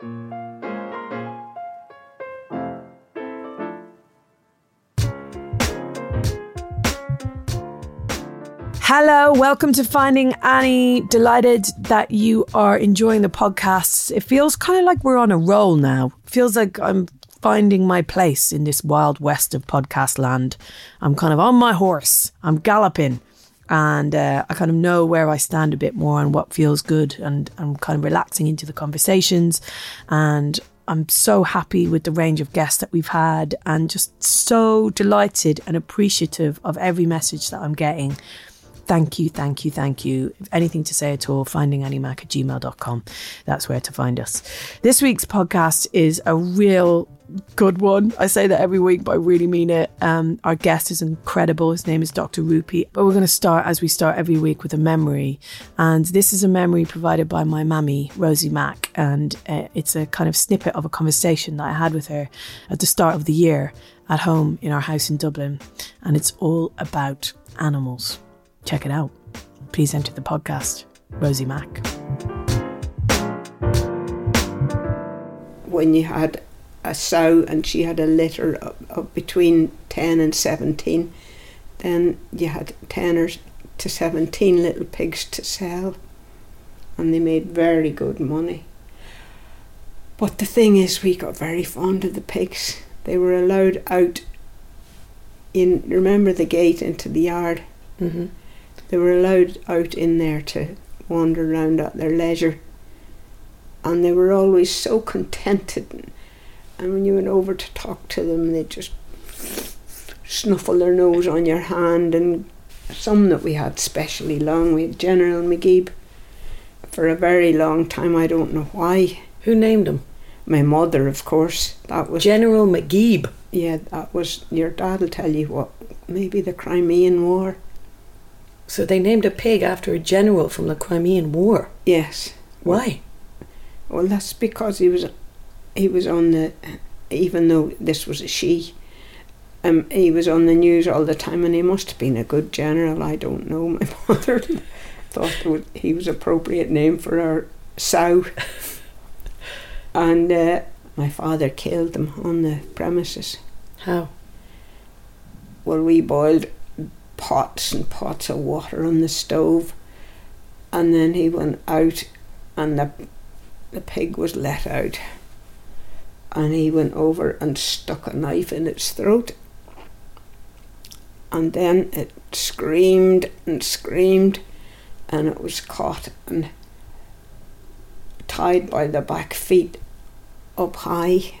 Hello, welcome to Finding Annie. Delighted that you are enjoying the podcast. It feels kind of like we're on a roll now. feels like I'm finding my place in this wild west of podcast land. I'm kind of on my horse. I'm galloping. And uh, I kind of know where I stand a bit more and what feels good. And I'm kind of relaxing into the conversations. And I'm so happy with the range of guests that we've had and just so delighted and appreciative of every message that I'm getting thank you, thank you, thank you. If anything to say at all, findinganniemac at gmail.com. That's where to find us. This week's podcast is a real good one. I say that every week, but I really mean it. Um, our guest is incredible. His name is Dr. Rupy. But we're going to start, as we start every week, with a memory. And this is a memory provided by my mammy, Rosie Mack. And uh, it's a kind of snippet of a conversation that I had with her at the start of the year at home in our house in Dublin. And it's all about animals. Check it out. Please enter the podcast. Rosie Mack. When you had a sow and she had a litter of, of between 10 and 17, then you had 10 or to 17 little pigs to sell, and they made very good money. But the thing is, we got very fond of the pigs. They were allowed out in, remember the gate into the yard? Mm-hmm. They were allowed out in there to wander around at their leisure. And they were always so contented. And when you went over to talk to them, they just snuffle their nose on your hand. And some that we had specially long, we had General McGeeb for a very long time. I don't know why. Who named him? My mother, of course. That was General McGeeb. Yeah, that was your dad will tell you what. Maybe the Crimean War. So they named a pig after a general from the Crimean War. Yes. Why? Well, that's because he was he was on the even though this was a she. Um, he was on the news all the time, and he must have been a good general. I don't know. My mother thought he was appropriate name for our sow, and uh, my father killed them on the premises. How? Well, we boiled pots and pots of water on the stove. And then he went out, and the, the pig was let out. And he went over and stuck a knife in its throat. And then it screamed and screamed, and it was caught and tied by the back feet up high,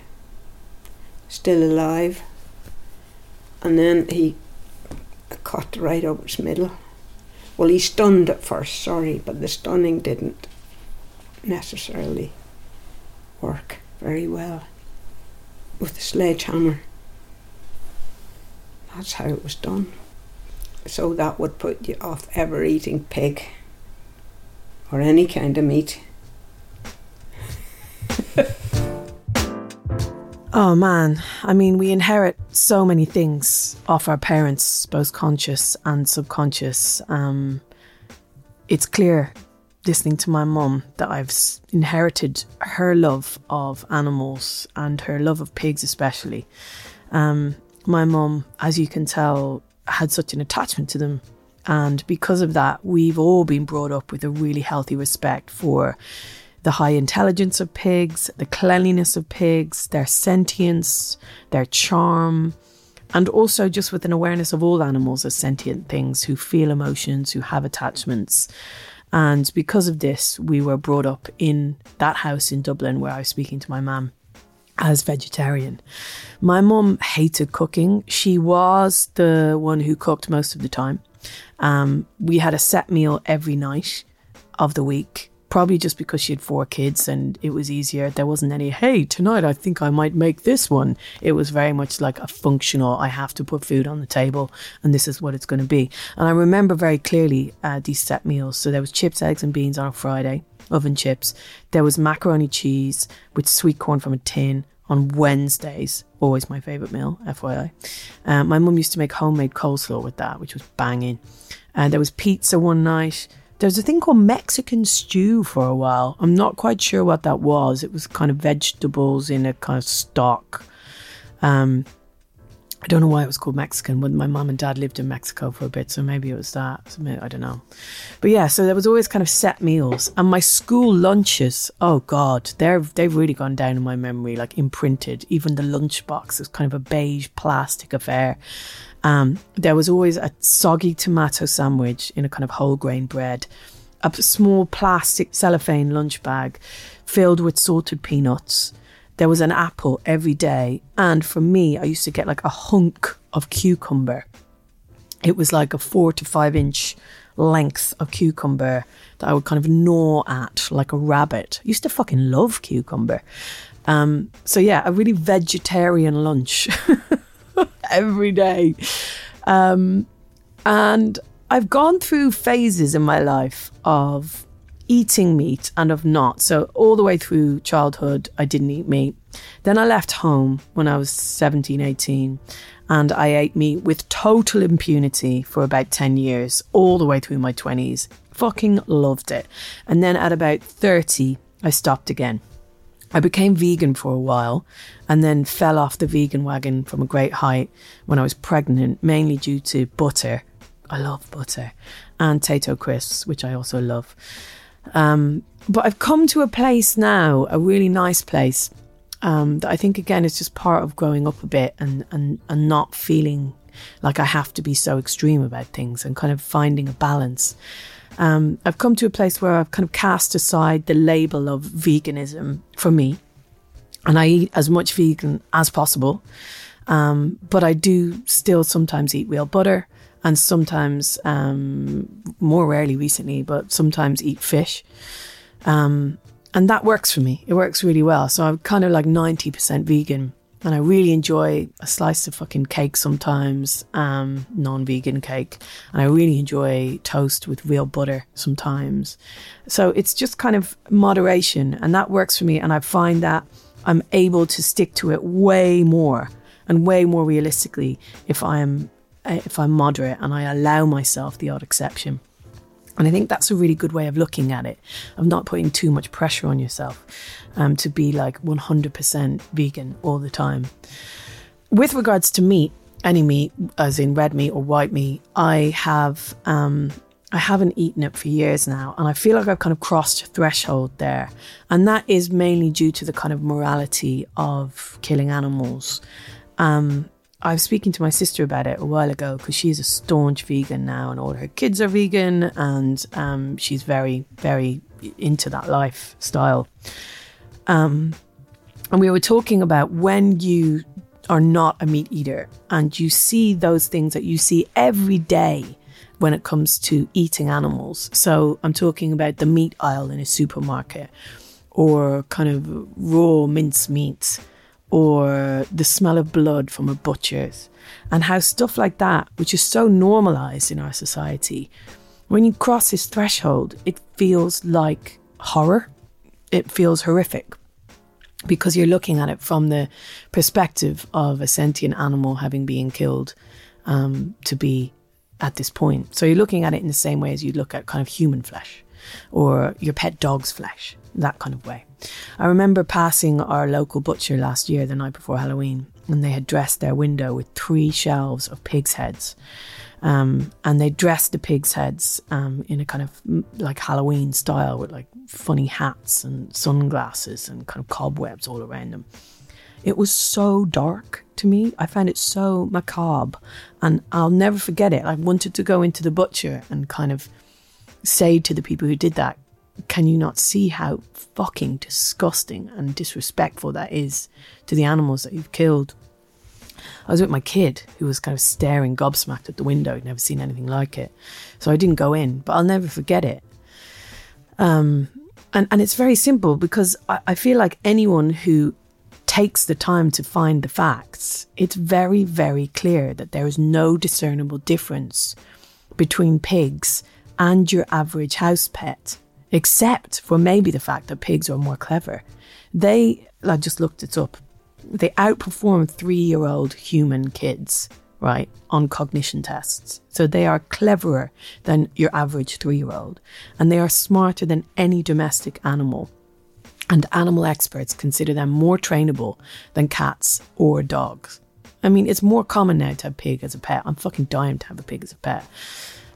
still alive. And then he cut right up its middle. Well, he stunned at first, sorry, but the stunning didn't necessarily work very well with a sledgehammer. That's how it was done. So that would put you off ever eating pig or any kind of meat. Oh man, I mean, we inherit so many things off our parents, both conscious and subconscious. Um, it's clear, listening to my mum, that I've inherited her love of animals and her love of pigs, especially. Um, my mum, as you can tell, had such an attachment to them. And because of that, we've all been brought up with a really healthy respect for the high intelligence of pigs, the cleanliness of pigs, their sentience, their charm, and also just with an awareness of all animals as sentient things who feel emotions, who have attachments. And because of this, we were brought up in that house in Dublin where I was speaking to my mum as vegetarian. My mum hated cooking. She was the one who cooked most of the time. Um, we had a set meal every night of the week Probably just because she had four kids and it was easier. There wasn't any, hey, tonight I think I might make this one. It was very much like a functional, I have to put food on the table and this is what it's going to be. And I remember very clearly uh, these set meals. So there was chips, eggs, and beans on a Friday, oven chips. There was macaroni cheese with sweet corn from a tin on Wednesdays. Always my favourite meal, FYI. Um, my mum used to make homemade coleslaw with that, which was banging. And there was pizza one night. There was a thing called Mexican stew for a while. I'm not quite sure what that was. It was kind of vegetables in a kind of stock. Um, I don't know why it was called Mexican, but my mum and dad lived in Mexico for a bit, so maybe it was that. I don't know. But yeah, so there was always kind of set meals. And my school lunches, oh God, they're, they've really gone down in my memory, like imprinted. Even the lunchbox was kind of a beige plastic affair. Um, there was always a soggy tomato sandwich in a kind of whole grain bread, a small plastic cellophane lunch bag filled with salted peanuts. There was an apple every day. And for me, I used to get like a hunk of cucumber. It was like a four to five inch length of cucumber that I would kind of gnaw at like a rabbit. I used to fucking love cucumber. Um, so yeah, a really vegetarian lunch. every day. Um, and I've gone through phases in my life of eating meat and of not. So, all the way through childhood, I didn't eat meat. Then I left home when I was 17, 18, and I ate meat with total impunity for about 10 years, all the way through my 20s. Fucking loved it. And then at about 30, I stopped again. I became vegan for a while and then fell off the vegan wagon from a great height when I was pregnant, mainly due to butter. I love butter and Tayto crisps, which I also love. Um, but I've come to a place now, a really nice place, um, that I think again is just part of growing up a bit and, and, and not feeling like I have to be so extreme about things and kind of finding a balance. Um, I've come to a place where I've kind of cast aside the label of veganism for me, and I eat as much vegan as possible. Um, but I do still sometimes eat real butter, and sometimes, um, more rarely recently, but sometimes eat fish. Um, and that works for me. It works really well. So I'm kind of like 90% vegan and I really enjoy a slice of fucking cake sometimes, um, non vegan cake. And I really enjoy toast with real butter sometimes. So it's just kind of moderation, and that works for me. And I find that I'm able to stick to it way more and way more realistically if I am if I'm moderate and I allow myself the odd exception. And I think that's a really good way of looking at it, of not putting too much pressure on yourself um, to be like 100% vegan all the time. With regards to meat, any meat, as in red meat or white meat, I have um, I haven't eaten it for years now, and I feel like I've kind of crossed threshold there, and that is mainly due to the kind of morality of killing animals. Um, I was speaking to my sister about it a while ago because she's a staunch vegan now, and all her kids are vegan, and um, she's very, very into that lifestyle. Um, and we were talking about when you are not a meat eater and you see those things that you see every day when it comes to eating animals. So I'm talking about the meat aisle in a supermarket or kind of raw mince meat or the smell of blood from a butcher's, and how stuff like that, which is so normalized in our society, when you cross this threshold, it feels like horror. It feels horrific because you're looking at it from the perspective of a sentient animal having been killed um, to be at this point. So you're looking at it in the same way as you'd look at kind of human flesh or your pet dog's flesh, that kind of way. I remember passing our local butcher last year, the night before Halloween, and they had dressed their window with three shelves of pigs' heads. Um, and they dressed the pigs' heads um, in a kind of like Halloween style with like funny hats and sunglasses and kind of cobwebs all around them. It was so dark to me. I found it so macabre, and I'll never forget it. I wanted to go into the butcher and kind of say to the people who did that, can you not see how fucking disgusting and disrespectful that is to the animals that you've killed? I was with my kid who was kind of staring gobsmacked at the window. He'd never seen anything like it. So I didn't go in, but I'll never forget it. Um, and and it's very simple because I, I feel like anyone who takes the time to find the facts, it's very, very clear that there is no discernible difference between pigs and your average house pet, except for maybe the fact that pigs are more clever. They, I just looked it up, they outperform three year old human kids, right, on cognition tests. So they are cleverer than your average three year old, and they are smarter than any domestic animal. And animal experts consider them more trainable than cats or dogs. I mean, it's more common now to have a pig as a pet. I'm fucking dying to have a pig as a pet.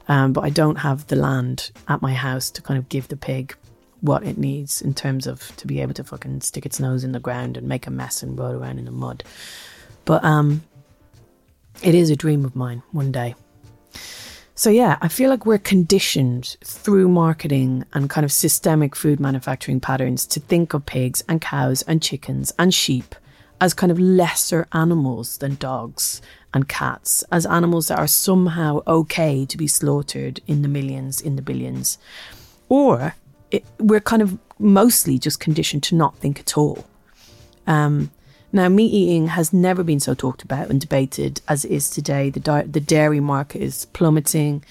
Um, but I don't have the land at my house to kind of give the pig what it needs in terms of to be able to fucking stick its nose in the ground and make a mess and roll around in the mud. But um, it is a dream of mine one day. So yeah, I feel like we're conditioned through marketing and kind of systemic food manufacturing patterns to think of pigs and cows and chickens and sheep as kind of lesser animals than dogs and cats, as animals that are somehow okay to be slaughtered in the millions, in the billions. Or it, we're kind of mostly just conditioned to not think at all. Um, now, meat eating has never been so talked about and debated as it is today. The, di- the dairy market is plummeting.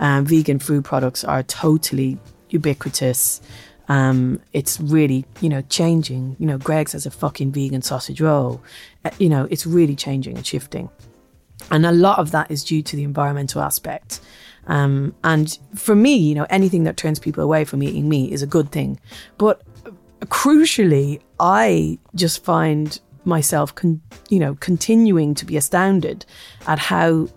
Um, vegan food products are totally ubiquitous. Um, it's really, you know, changing. You know, Greggs has a fucking vegan sausage roll. Uh, you know, it's really changing and shifting. And a lot of that is due to the environmental aspect. Um, and for me, you know, anything that turns people away from eating meat is a good thing. But crucially, I just find myself, con- you know, continuing to be astounded at how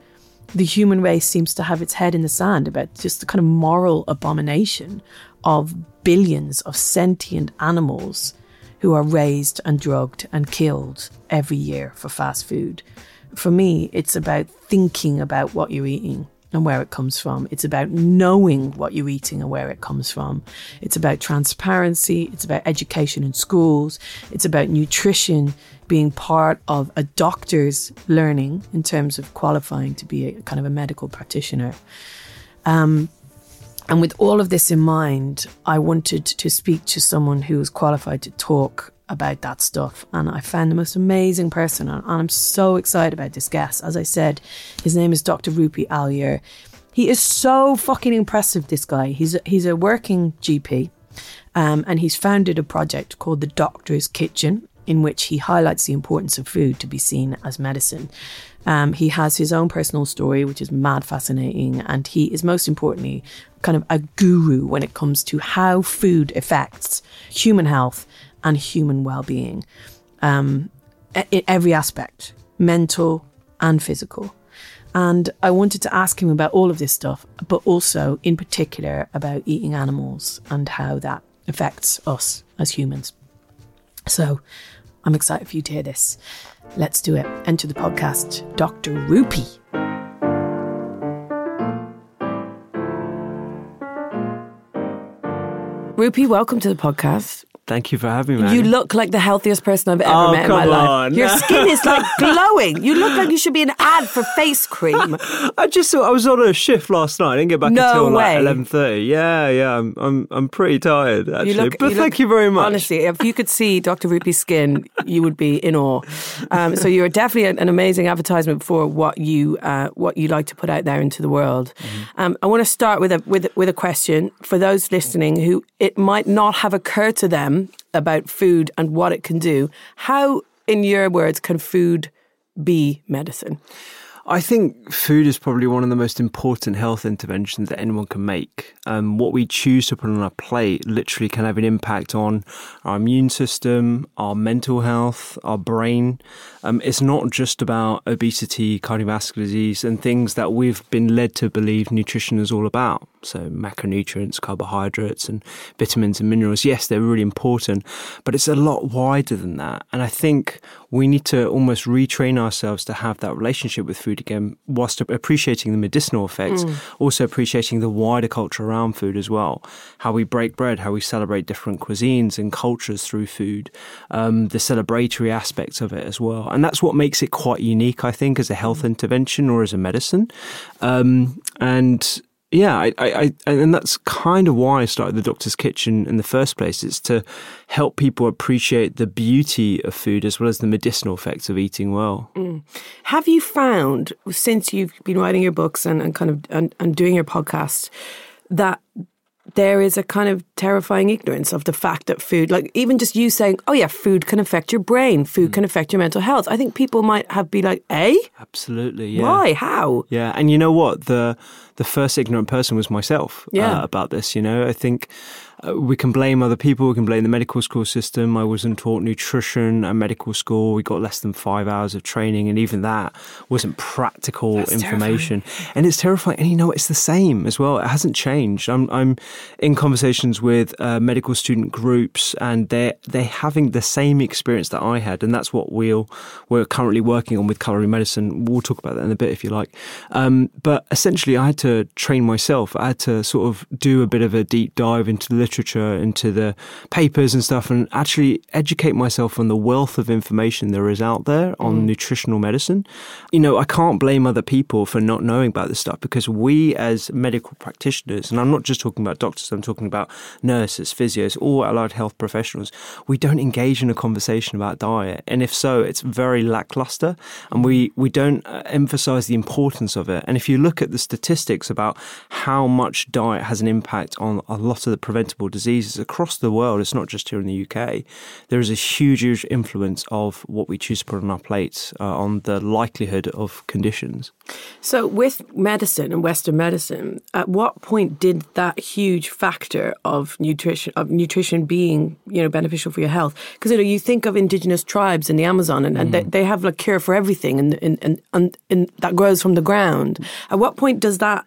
the human race seems to have its head in the sand about just the kind of moral abomination of billions of sentient animals who are raised and drugged and killed every year for fast food. For me, it's about thinking about what you're eating and where it comes from. It's about knowing what you're eating and where it comes from. It's about transparency. It's about education in schools. It's about nutrition being part of a doctor's learning in terms of qualifying to be a kind of a medical practitioner. Um, and with all of this in mind, I wanted to speak to someone who was qualified to talk about that stuff. And I found the most amazing person. And I'm so excited about this guest. As I said, his name is Dr. Rupy Aujla. He is so fucking impressive, this guy. He's a, he's a working GP. Um, and he's founded a project called the Doctor's Kitchen, in which he highlights the importance of food to be seen as medicine. Um, he has his own personal story, which is mad fascinating, and he is most importantly kind of a guru when it comes to how food affects human health and human well-being um, in every aspect, mental and physical. And I wanted to ask him about all of this stuff, but also in particular about eating animals and how that affects us as humans. So I'm excited for you to hear this. Let's do it. Enter the podcast, Dr. Rupy. Rupy, welcome to the podcast. Thank you for having me. You look like the healthiest person I've ever Oh, met in my life. on. Your skin is like glowing. You look like you should be an ad for face cream. I just saw I was on a shift last night. I didn't get back No until like eleven thirty. Yeah, yeah. I'm I'm I'm pretty tired actually. You look, but you thank look- you very much. Honestly, if you could see Dr. Rupy's skin, you would be in awe. Um, so you're definitely an, an amazing advertisement for what you uh, what you like to put out there into the world. Mm-hmm. Um, I want to start with a with with a question for those listening who it might not have occurred to them about food and what it can do. How, in your words, can food be medicine? I think food is probably one of the most important health interventions that anyone can make. Um, what we choose to put on our plate literally can have an impact on our immune system, our mental health, our brain. Um, it's not just about obesity, cardiovascular disease, and things that we've been led to believe nutrition is all about. So, macronutrients, carbohydrates, and vitamins and minerals. Yes, they're really important, but it's a lot wider than that. And I think we need to almost retrain ourselves to have that relationship with food again, whilst appreciating the medicinal effects, also appreciating the wider culture around food as well. How we break bread, how we celebrate different cuisines and cultures through food, um, the celebratory aspects of it as well. And that's what makes it quite unique, I think, as a health intervention or as a medicine. Um, and yeah, I, I, I, and that's kind of why I started the Doctor's Kitchen in the first place. It's to help people appreciate the beauty of food as well as the medicinal effects of eating well. Mm. Have you found since you've been writing your books and, and kind of and, and doing your podcast that there is a kind of terrifying ignorance of the fact that food, like even just you saying, "Oh yeah, food can affect your brain, food can affect your mental health." I think people might have be like, "Eh, Absolutely, yeah. why? How?" Yeah, and you know what? The the first ignorant person was myself Yeah. uh, about this. You know, I think uh, we can blame other people. We can blame the medical school system. I wasn't taught nutrition at medical school. We got less than five hours of training, and even that wasn't practical information. And it's terrifying. And you know, it's the same as well. It hasn't changed. I'm I'm in conversations with uh, medical student groups, and they're they're having the same experience that I had, and that's what we'll we're currently working on with culinary medicine. We'll talk about that in a bit if you like. Um, but essentially, I had to train myself. I had to sort of do a bit of a deep dive into the literature, into the papers and stuff, and actually educate myself on the wealth of information there is out there on nutritional medicine. You know, I can't blame other people for not knowing about this stuff because we, as medical practitioners, and I'm not just talking about doctors, I'm talking about nurses, physios, all allied health professionals, we don't engage in a conversation about diet. And if so, it's very lackluster and we, we don't uh, emphasize the importance of it. And if you look at the statistics about how much diet has an impact on a lot of the preventable diseases across the world, it's not just here in the UK, there is a huge, huge influence of what we choose to put on our plates uh, on the likelihood of conditions. So, with medicine and Western medicine, at what point did that huge factor of nutrition of nutrition being you know beneficial for your health? Because you know you think of indigenous tribes in the Amazon, and, and they, they have like cure for everything, and and, and and and that grows from the ground. At what point does that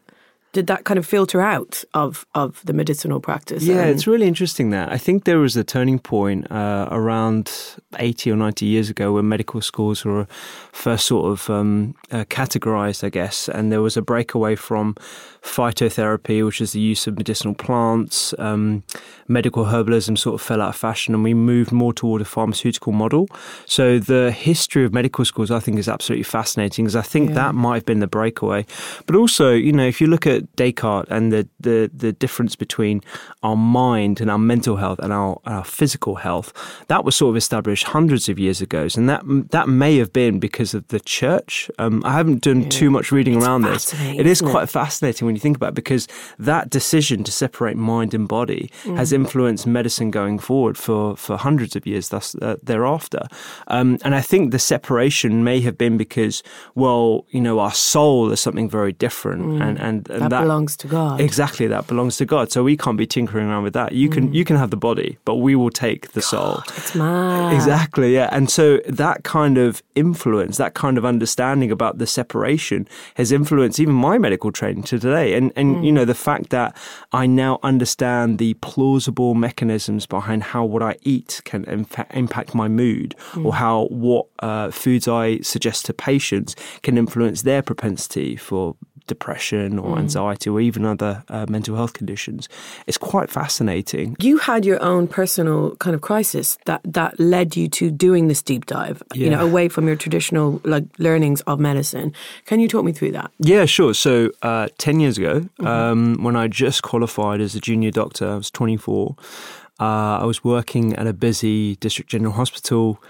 did that kind of filter out of of the medicinal practice? Yeah, And- it's really interesting that. I think there was a turning point uh, around 80 or 90 years ago when medical schools were first sort of um, uh, categorized, I guess, and there was a breakaway from phytotherapy, which is the use of medicinal plants. Um, medical herbalism sort of fell out of fashion, and we moved more toward a pharmaceutical model. So the history of medical schools, I think, is absolutely fascinating because I think that might have been the breakaway. But also, you know, if you look at Descartes and the the, the difference between our mind and our mental health and our, our physical health, that was sort of established hundreds of years ago, and that that may have been because of the church. Um, I haven't done too much reading around this. It is isn't it? quite fascinating when you think about it because that decision to separate mind and body has influenced medicine going forward for, for hundreds of years thus uh, thereafter. Um, and I think the separation may have been because, well, you know, our soul is something very different, and and, and that, belongs to God. Exactly, that belongs to God. So we can't be tinkering around with that. You can mm. you can have the body, but we will take the soul. It's mad. Exactly, yeah. And so that kind of influence, that kind of understanding about the separation has influenced even my medical training to today. And, and mm. you know, the fact that I now understand the plausible mechanisms behind how what I eat can infa- impact my mood or mm. how what uh, foods I suggest to patients can influence their propensity for depression or anxiety or even other uh, mental health conditions. It's quite fascinating. you had your own personal kind of crisis that that led you to doing this deep dive you know away from your traditional like learnings of medicine can you talk me through that Yeah, sure. So, uh, 10 years ago, um, when I just qualified as a junior doctor, I was 24. Uh, I was working at a busy district general hospital.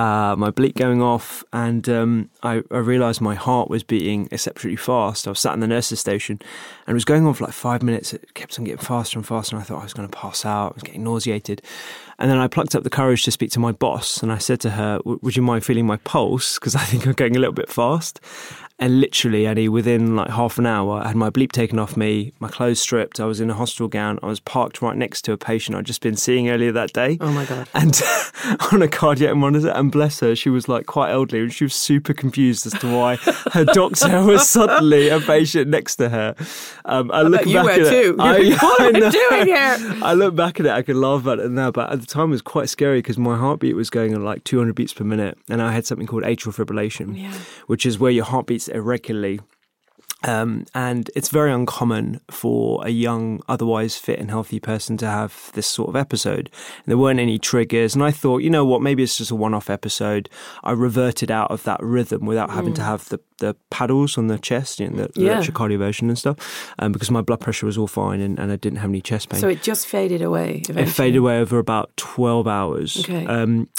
Uh, my bleep going off, and um, I, I realised my heart was beating exceptionally fast. I was sat in the nurses' station, and it was going on for like five minutes. It kept on getting faster and faster, and I thought I was going to pass out. I was getting nauseated, and then I plucked up the courage to speak to my boss, and I said to her, "Would you mind feeling my pulse? Because I think I'm going a little bit fast." And literally, Eddie, within like half an hour, I had my bleep taken off me, my clothes stripped. I was in a hospital gown. I was parked right next to a patient I'd just been seeing earlier that day. Oh my God. And on a cardiac monitor. And bless her, she was like quite elderly and she was super confused as to why her doctor was suddenly a patient next to her. Um, I, look bet you back were at it- too. I, What am I doing here? I look back at it, I can laugh about it now, but at the time it was quite scary because my heartbeat was going at like 200 beats per minute, and I had something called atrial fibrillation, which is where your heart beats irregularly. Um, and it's very uncommon for a young, otherwise fit and healthy person to have this sort of episode. And there weren't any triggers. And I thought, you know what, maybe it's just a one off episode. I reverted out of that rhythm without having to have the, the paddles on the chest, you know, the Mm. Yeah. electrocardioversion and stuff, um, because my blood pressure was all fine and, and I didn't have any chest pain. So it just faded away. It faded away over about 12 hours. Okay. Um,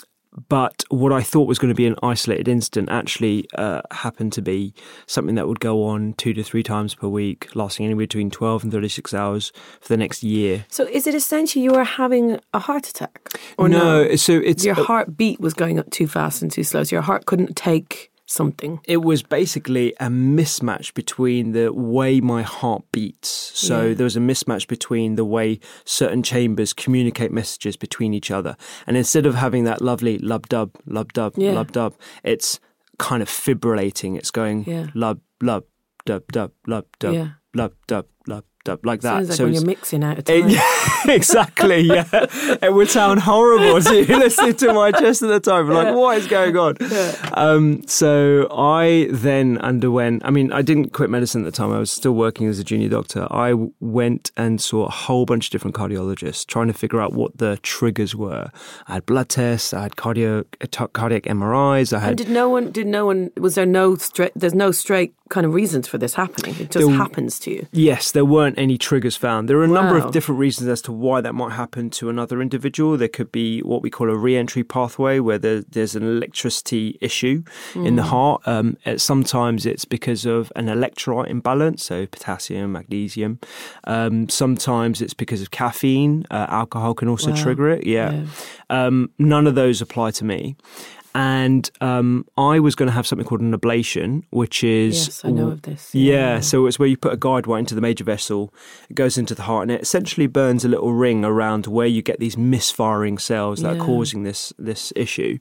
but what I thought was going to be an isolated incident actually uh, happened to be something that would go on two to three times per week, lasting anywhere between 12 and 36 hours for the next year. So is it essentially you were having a heart attack? Or no, no? so it's Your heartbeat was going up too fast and too slow, so your heart couldn't take something. it was basically a mismatch between the way my heart beats. So Yeah. there was a mismatch between the way certain chambers communicate messages between each other. And instead of having that lovely lub dub, lub dub, Yeah. lub dub, it's kind of fibrillating. It's going Yeah. lub, lub, dub, dub, lub, dub, Yeah. lub, dub, lub, dub, like that. Like so when you're mixing out of it- time. yeah, exactly. Yeah, it would sound horrible to you listening to my chest at the time. Like, what is going on? Um, so I then underwent. I mean, I didn't quit medicine at the time. I was still working as a junior doctor. I went and saw a whole bunch of different cardiologists, trying to figure out what the triggers were. I had blood tests. I had cardio, uh, cardiac MRIs. I had And did no one? Did no one? Was there no straight? There's no straight kind of reasons for this happening. It just There- happens to you. Yes, there weren't any triggers found. There are a number of different reasons as to why that might happen to another individual. There could be what we call a re-entry pathway, where there, there's an electricity issue in the heart. Um, sometimes it's because of an electrolyte imbalance, so potassium, magnesium. Um, sometimes it's because of caffeine. Uh, alcohol can also Wow. trigger it. Yeah. Um, none of those apply to me. And um, I was going to have something called an ablation, which is Yes, I know of this. yeah, so it's where you put a guide wire into the major vessel, it goes into the heart, and it essentially burns a little ring around where you get these misfiring cells that Yeah. are causing this this issue.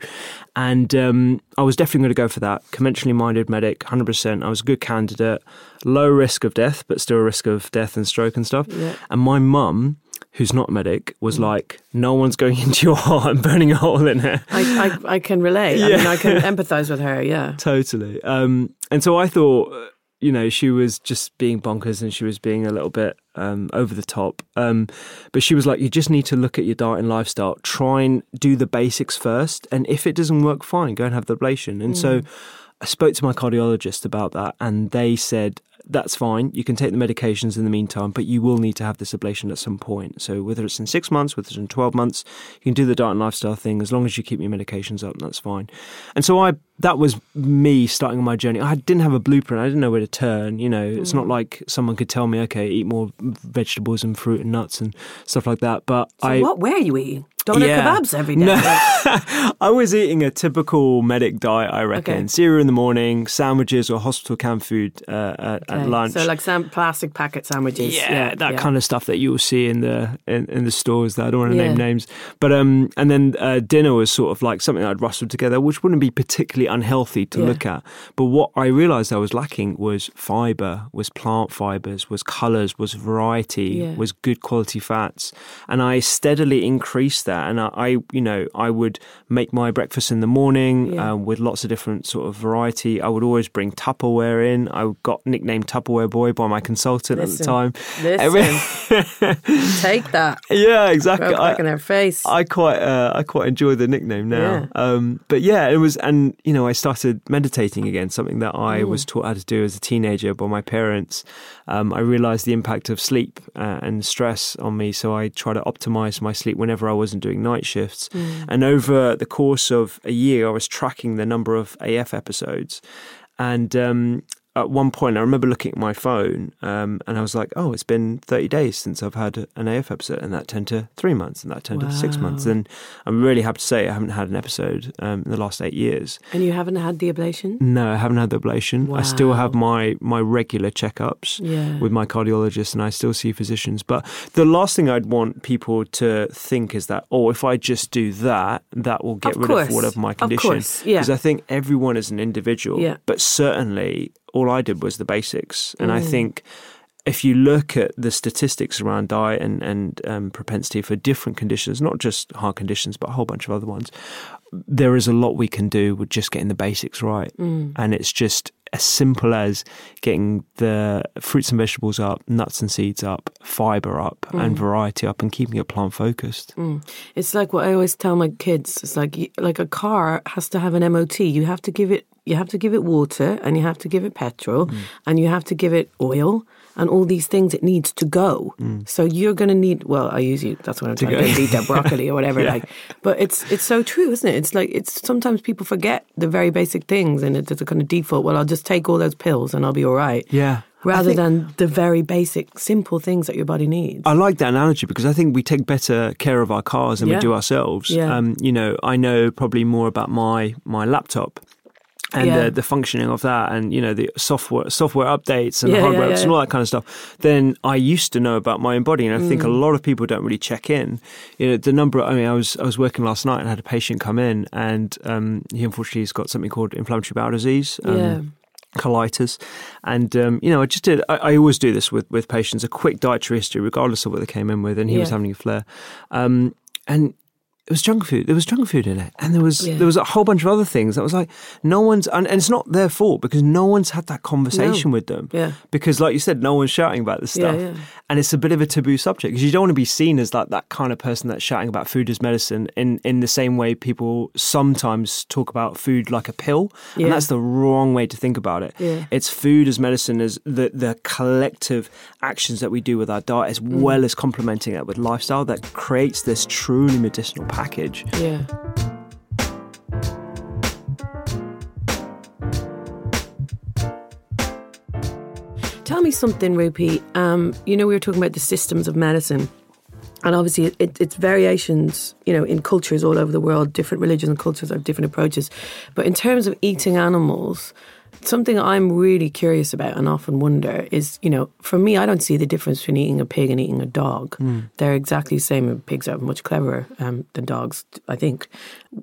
And um, I was definitely going to go for that. Conventionally minded medic, hundred percent. I was a good candidate, low risk of death, but still a risk of death and stroke and stuff. Yeah. And my mum. Who's not a medic was Mm. like, no one's going into your heart and burning a hole in it. I, I, I can relate. I mean, I can empathise with her. Yeah. Totally. Um, and so I thought, uh, you know, she was just being bonkers and she was being a little bit um, over the top. Um, but she was like, you just need to look at your diet and lifestyle. Try and do the basics first. And if it doesn't work, fine, go and have the ablation. And so I spoke to my cardiologist about that, and they said, that's fine. You can take the medications in the meantime, but you will need to have this ablation at some point. So whether it's in six months, whether it's in twelve months, you can do the diet and lifestyle thing as long as you keep your medications up. That's fine. And so I that was me starting on my journey. I didn't have a blueprint. I didn't know where to turn. You know, it's not mm. like someone could tell me, okay, eat more vegetables and fruit and nuts and stuff like that. But So I what were you eating? Doner Yeah. kebabs every day. No. I was eating a typical medic diet, I reckon. Okay. Cereal in the morning, sandwiches or hospital canned food uh, at, at lunch. So like some plastic packet sandwiches. yeah, that yeah. kind of stuff that you'll see in the in, in the stores. That I don't want to Yeah. name names, but um, and then uh, dinner was sort of like something I'd rustled together, which wouldn't be particularly unhealthy to Yeah. look at. But what I realised I was lacking was fibre, was plant fibres, was colours, was variety, Yeah. was good quality fats, and I steadily increased that. And I, I you know, I would make my breakfast in the morning Yeah. uh, with lots of different sort of variety. I would always bring Tupperware in. I got nicknamed Tupperware Boy by my consultant at the time. listen. Take that. yeah, exactly. Back I, in their face. I quite, uh, I quite enjoy the nickname now. Yeah. Um, but yeah, it was, and you know, I started meditating again, something that I Mm. was taught how to do as a teenager by my parents. Um, I realised the impact of sleep uh, and stress on me, so I try to optimise my sleep whenever I wasn't doing night shifts. Mm. And over the course of a year, I was tracking the number of AF episodes, and um, at one point, I remember looking at my phone um, and I was like, oh, it's been 30 days since I've had an AF episode. And that turned to three months and that turned to six months. And I'm really happy to say I haven't had an episode um, in the last eight years. and you haven't had the ablation? No, I haven't had the ablation. I still have my, my regular checkups Yeah. with my cardiologist and I still see physicians. But the last thing I'd want people to think is that, oh, if I just do that, that will get Of rid course. of whatever my condition. course, yeah. Because I think everyone is an individual. Yeah. But certainly all I did was the basics. And Mm. I think if you look at the statistics around diet and, and um, propensity for different conditions, not just heart conditions, but a whole bunch of other ones, there is a lot we can do with just getting the basics right. Mm. And it's just as simple as getting the fruits and vegetables up, nuts and seeds up, fiber up, and variety up, and keeping it plant focused. Mm. It's like what I always tell my kids. It's like like a car has to have an MOT. You have to give it you have to give it water and you have to give it petrol Mm. and you have to give it oil and all these things it needs to go. So you're going to need well, I use you. that's what I'm trying to, Mm. go. eat that broccoli or whatever Yeah. like. But it's it's so true, isn't it? It's like it's sometimes people forget the very basic things and it's a kind of default, well, I'll just take all those pills and I'll be all right. Yeah. Rather think- than the very basic simple things that your body needs. I like that analogy because I think we take better care of our cars than Yeah. we do ourselves. Yeah. Um, you know, I know probably more about my my laptop and Yeah. the, the functioning of that, and you know the software software updates and Yeah, hardware yeah, yeah. and all that kind of stuff. then I used to know about my own body, and I think a Mm. lot of people don't really check in. You know, the number. I mean, I was I was working last night and had a patient come in, and um, he unfortunately has got something called inflammatory bowel disease. Um, Yeah. colitis. And, um, you know, I just did, I, I always do this with, with patients, a quick dietary history, regardless of what they came in with. And he was having a flare. Um, and it was junk food. There was junk food in it, and there was Yeah. there was a whole bunch of other things. That was like no one's, and, and it's not their fault because no one's had that conversation No. with them. Yeah. Because, like you said, no one's shouting about this Yeah, stuff, yeah. and it's a bit of a taboo subject because you don't want to be seen as like that kind of person that's shouting about food as medicine in in the same way people sometimes talk about food like a pill, Yeah. and that's the wrong way to think about it. Yeah. It's food as medicine as the the collective actions that we do with our diet, as Mm. well as complementing it with lifestyle, that creates this truly medicinal package. Yeah. Tell me something, Rupy. Um, you know, we were talking about the systems of medicine, and obviously, it, it, it's variations. You know, in cultures all over the world, different religions and cultures have different approaches. But in terms of eating animals, something I'm really curious about and often wonder is, you know, for me, I don't see the difference between eating a pig and eating a dog. They're exactly the same. Pigs are much cleverer um, than dogs, I think.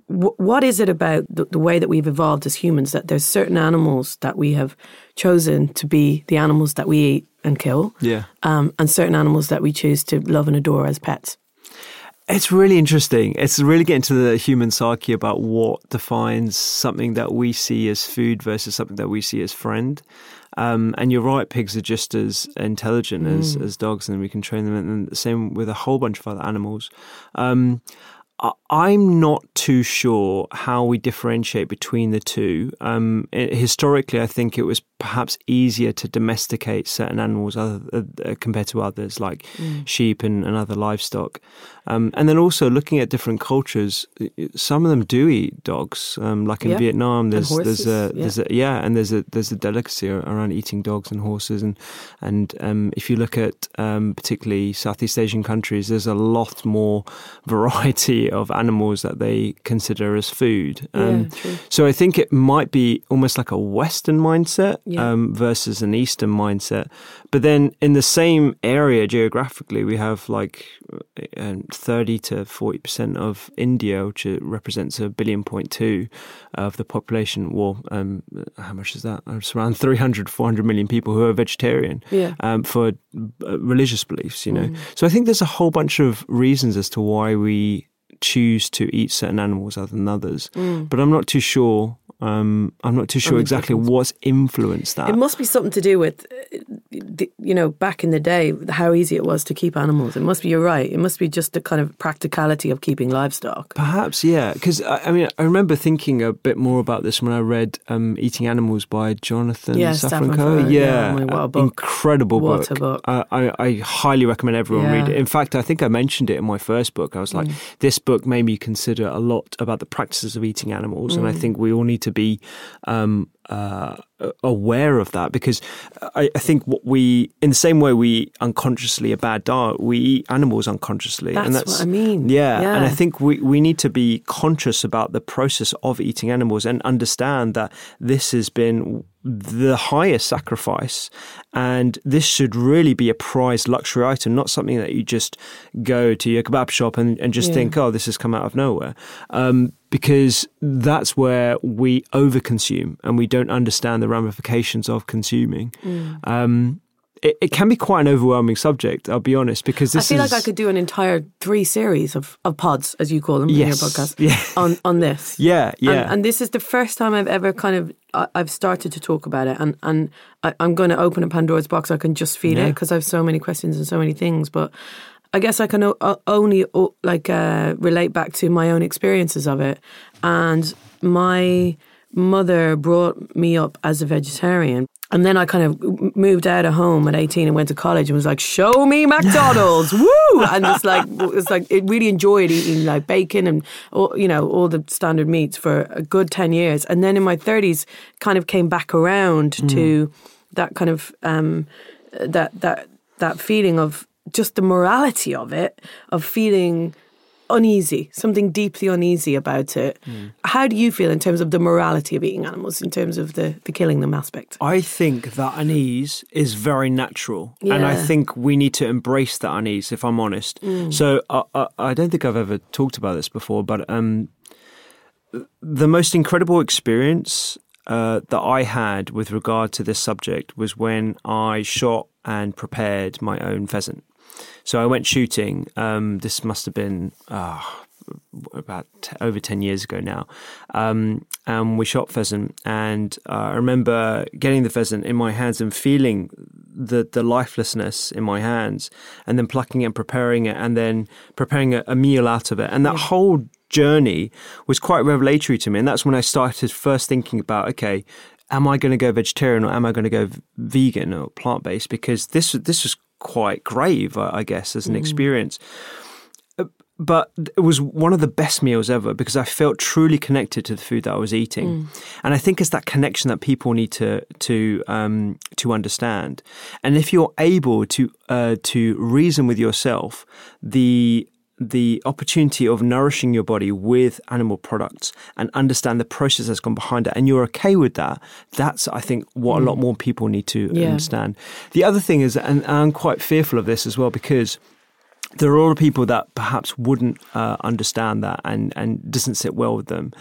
W- what is it about the, the way that we've evolved as humans that there's certain animals that we have chosen to be the animals that we eat and kill, Yeah. um, and certain animals that we choose to love and adore as pets? It's really interesting. It's really getting to the human psyche about what defines something that we see as food versus something that we see as friend. Um, and you're right, pigs are just as intelligent as, as dogs, and we can train them. And the same with a whole bunch of other animals. Um, I- I'm not too sure how we differentiate between the two. Um, historically, I think it was perhaps easier to domesticate certain animals other, uh, compared to others, like sheep and, and other livestock. Um, and then also looking at different cultures, some of them do eat dogs. Um, like in Yeah. Vietnam, there's horses, there's a yeah. there's a yeah, and there's a there's a delicacy around eating dogs and horses, and and um, if you look at um, particularly Southeast Asian countries, there's a lot more variety of animals that they consider as food. Um, Yeah, so I think it might be almost like a Western mindset Yeah. um, versus an Eastern mindset. But then in the same area geographically, we have like uh, 30 to 40% of India, which represents a billion point two of the population. Well, um, how much is that? It's around 300, 400 million people who are vegetarian Yeah. um, for uh, religious beliefs, you know. So I think there's a whole bunch of reasons as to why we choose to eat certain animals other than others. But I'm not too sure. Um, I'm not too sure exactly what's influenced that. It must be something to do with, uh, you know, back in the day, how easy it was to keep animals. It must be, you're right, it must be just the kind of practicality of keeping livestock. Perhaps, yeah. Because I, I mean, I remember thinking a bit more about this when I read um, "Eating Animals" by Jonathan Yeah, Safran. Foer, yeah, my- what a book. incredible What book. a book. Uh, I, I highly recommend everyone Yeah. read it. In fact, I think I mentioned it in my first book. I was like, Mm. this book made me consider a lot about the practices of eating animals, and I Mm. think we all need to be. Um, uh, aware of that because I, I think what we, in the same way we unconsciously a bad diet, we eat animals unconsciously, and That's that's what I mean. Yeah, and I think we, we need to be conscious about the process of eating animals and understand that this has been the highest sacrifice and this should really be a prized luxury item, not something that you just go to your kebab shop and, and just Yeah. think, oh, this has come out of nowhere. Um, because that's where we overconsume and we don't understand the ramifications of consuming. Mm. Um, it, it can be quite an overwhelming subject. I'll be honest, because I feel is like I could do an entire three series of, of pods, as you call them in your podcast, Yeah. on, on this. Yeah, yeah. And, and this is the first time I've ever kind of I- I've started to talk about it, and and I, I'm going to open a Pandora's box. I can just feel it because I have so many questions and so many things. But I guess I can o- only o- like uh, relate back to my own experiences of it, and my mother brought me up as a vegetarian. And then I kind of moved out of home at 18 and went to college and was like, show me McDonald's, woo! And it's like, it's like, it really enjoyed eating like bacon and, all, you know, all the standard meats for a good 10 years. And then in my 30s, kind of came back around to that kind of, um, that, that, that feeling of just the morality of it, of feeling uneasy, something deeply uneasy about it. How do you feel in terms of the morality of eating animals, in terms of the, the killing them aspect? I think that unease is very natural, and I think we need to embrace that unease. If I'm honest, so I, I, I don't think I've ever talked about this before, but um, the most incredible experience uh, that I had with regard to this subject was when I shot and prepared my own pheasant. So I went shooting. Um, this must have been uh, about t- over 10 years ago now. Um, and we shot pheasant. And uh, I remember getting the pheasant in my hands and feeling the, the lifelessness in my hands, and then plucking it and preparing it, and then preparing a, a meal out of it. And that whole journey was quite revelatory to me. And that's when I started first thinking about okay, am I going to go vegetarian or am I going to go vegan or plant based? Because this this was quite grave, I, I guess, as an experience. Uh, But it was one of the best meals ever because I felt truly connected to the food that I was eating, and I think it's that connection that people need to to um, to understand. And if you're able to uh, to reason with yourself, the the opportunity of nourishing your body with animal products and understand the process that's gone behind it and you're okay with that that's i think what a lot more people need to Yeah. understand the other thing is and i'm quite fearful of this as well because there are a lot of people that perhaps wouldn't uh, understand that and, and doesn't sit well with them.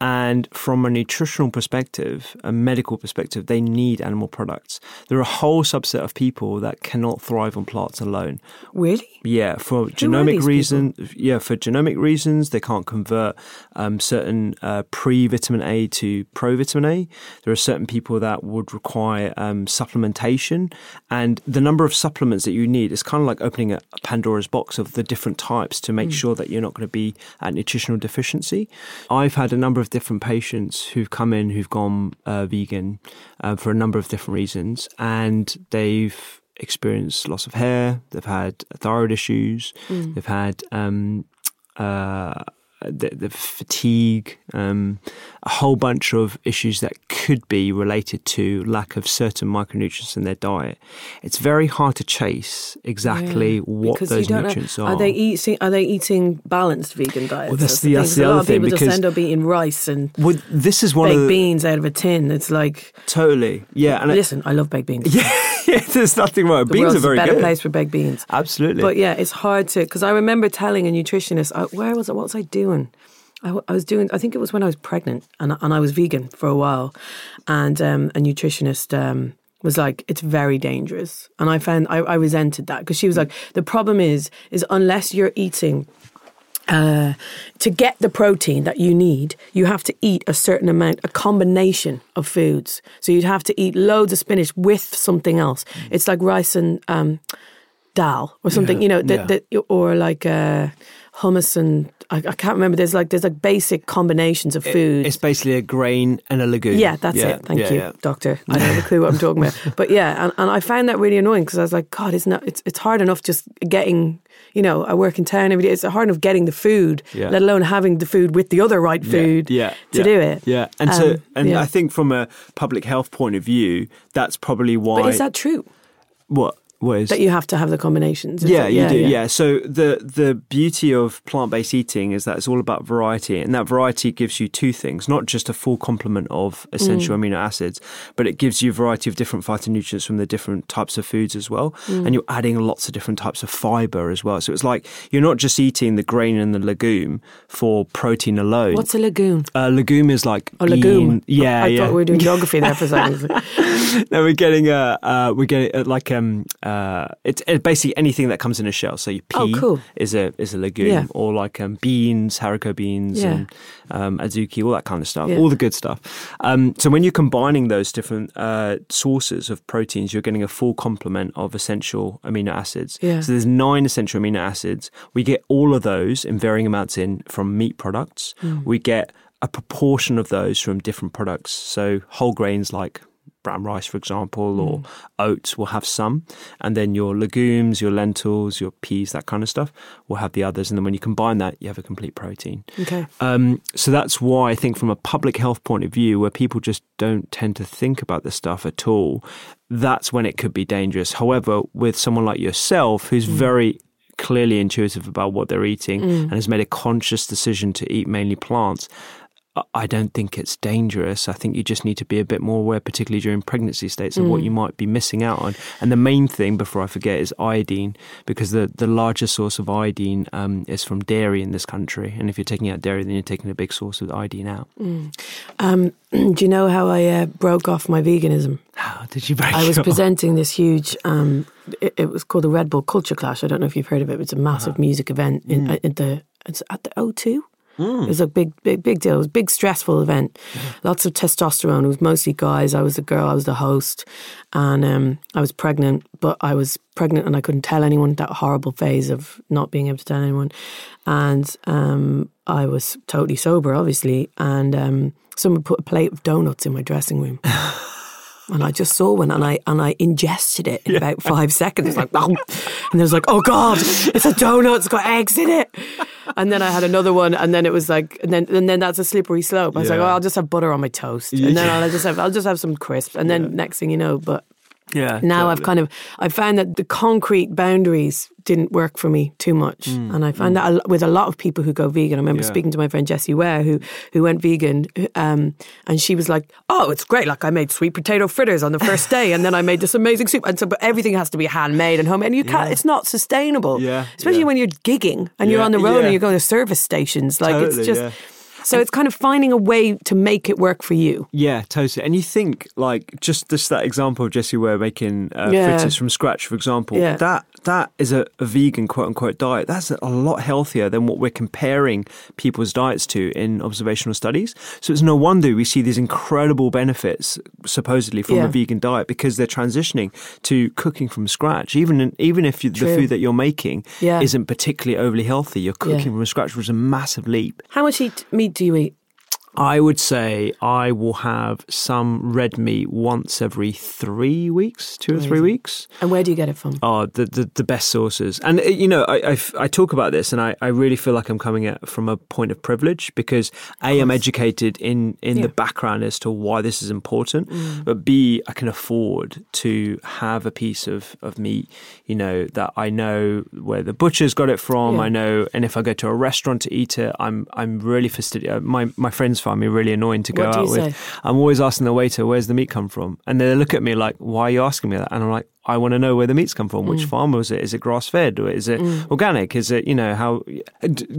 And from a nutritional perspective, a medical perspective, they need animal products. There are a whole subset of people that cannot thrive on plants alone. Really? Yeah, for these genomic reasons. Yeah, for genomic reasons, they can't convert um, certain uh, pre-vitamin A to pro-vitamin A. There are certain people that would require um, supplementation, and the number of supplements that you need is kind of like opening a, Pandora's box of the different types to make Hmm. sure that you're not going to be at nutritional deficiency. I've had a number of different patients who've come in who've gone uh, vegan uh, for a number of different reasons, and they've experienced loss of hair. They've had thyroid issues. They've had um, uh, the, the fatigue, um, a whole bunch of issues that could be related to lack of certain micronutrients in their diet. It's very hard to chase exactly Yeah. what those nutrients know. are. Are they eating? Are they eating balanced vegan diets? Well, that's That's the- that's thing, 'cause the a lot of people just end up eating rice and well, this is one baked of the, beans out of a tin. It's like, totally yeah, and I- listen, I love baked beans. yeah, yeah, there's nothing wrong. the Beans are very a better good. place for baked beans. Absolutely, But yeah, it's hard to because I remember telling a nutritionist, uh, where was I? What was I doing? I, I was doing. I think it was when I was pregnant, and I- and I was vegan for a while, and um, a nutritionist. Um, was like it's very dangerous and i found i, I resented that because she was like the problem is is unless you're eating uh, to get the protein that you need, you have to eat a certain amount, a combination of foods. So you'd have to eat loads of spinach with something else. It's like rice and um, dal or something, you know, that, that or like uh, hummus and I, I can't remember. There's like there's like basic combinations of food. it's basically a grain and a legume. Yeah, that's Yeah, it. Thank yeah, you, yeah. doctor. I don't have a clue what I'm talking about. But yeah, and, and I found that really annoying because I was like, God, isn't that, it's, it's hard enough just getting, you know, I work in town every day. It's hard enough getting the food, Yeah. let alone having the food with the other right food yeah, to yeah, do it. Yeah, and so Um, and yeah. I think from a public health point of view, that's probably why. But is that true? what? What is that you have to have the combinations. yeah, you do. Yeah. So the the beauty of plant based eating is that it's all about variety, and that variety gives you two things: not just a full complement of essential Mm. amino acids, but it gives you a variety of different phytonutrients from the different types of foods as well, Mm. and you're adding lots of different types of fiber as well. So it's like you're not just eating the grain and the legume for protein alone. What's a legume? a legume is like A legume. bean- Yeah, I yeah. thought we were doing geography there for a second. no, we're getting a uh, we're getting uh, like um uh it's basically anything that comes in a shell. So your Oh, pea cool. is a is a legume, Yeah. or like um beans, haricot beans, Yeah. and um, azuki, all that kind of stuff, Yeah. all the good stuff. Um, so when you're combining those different uh, sources of proteins, you're getting a full complement of essential amino acids. So there's nine essential amino acids. We get all of those in varying amounts in from meat products. Hmm. We get a proportion of those from different products. So whole grains like brown rice, for example, or mm. oats will have some, and then your legumes, your lentils, your peas, that kind of stuff will have the others. And then when you combine that, you have a complete protein. okay. Um, so that's why I think, from a public health point of view, where people just don't tend to think about this stuff at all, that's when it could be dangerous. However, with someone like yourself, who's mm. very clearly intuitive about what they're eating mm. and has made a conscious decision to eat mainly plants. I- don't think it's dangerous. I think you just need to be a bit more aware, particularly during pregnancy states, of what you might be missing out on. And the main thing, before I forget, is iodine, because the, the largest source of iodine um, is from dairy in this country. And if you're taking out dairy, then you're taking a big source of iodine out. Um, do you know how I uh, broke off my veganism? How did you break I was off? presenting this huge. Um, it, it was called the Red Bull Culture Clash. I don't know if you've heard of it. It's a massive Uh-huh. music event in, Mm. uh, in the. It's at the O2. It was a big, big, big deal. It was a big, stressful event. Lots of testosterone. It was mostly guys. I was the girl. I was the host, and um, I was pregnant. But I was pregnant, and I couldn't tell anyone. That horrible phase of not being able to tell anyone, and um, I was totally sober, obviously. And um, someone put a plate of donuts in my dressing room. And I just saw one and I and I ingested it in about five seconds. It's like, "Nom." and it was like, oh God, it's a donut, it's got eggs in it. And then I had another one, and then it was like, and then and then that's a slippery slope. I was like, oh, I'll just have butter on my toast, and then I'll just have I'll just have some crisps, and then next thing you know, but Yeah. now I've kind of I found that the concrete boundaries didn't work for me too much, and I find that with a lot of people who go vegan. I remember Mm, Yeah. speaking to my friend Jessie Ware who who went vegan, um, and she was like, "Oh, it's great! Like I made sweet potato fritters on the first day, and then I made this amazing soup, and so but everything has to be handmade and homemade, and you can't. It's not sustainable, Yeah, especially yeah. when you're gigging and you're on the road yeah. and you're going to service stations. Like Totally, it's just." So it's kind of finding a way to make it work for you. Yeah, totally. And you think like just this that example of Jessie Ware making uh, Yeah. fritters from scratch, for example. Yeah. That that is a, a vegan quote unquote diet. That's a lot healthier than what we're comparing people's diets to in observational studies. So it's no wonder we see these incredible benefits supposedly from Yeah. a vegan diet because they're transitioning to cooking from scratch. Even in, even if you, the food that you're making Yeah. isn't particularly overly healthy, you're cooking Yeah. from scratch, which is a massive leap. How much eat, meat do you eat? I would say I will have some red meat once every three weeks, two or three weeks. And where do you get it from? Oh, the, the, the best sources. And, uh, you know, I, I, I talk about this and I, I really feel like I'm coming at from a point of privilege because A, I'm educated in, in Yeah. the background as to why this is important, Mm. but B, I can afford to have a piece of, of meat, you know, that I know where the butcher's got it from. Yeah. I know, and if I go to a restaurant to eat it, I'm, I'm really fastidious. My, my friends find me really annoying to go out with. say? I'm always asking the waiter, where's the meat come from? And they look at me like, why are you asking me that? And I'm like, I want to know where the meat's come from. Mm. Which farm was it? Is it grass fed or is it organic? Is it, you know, how,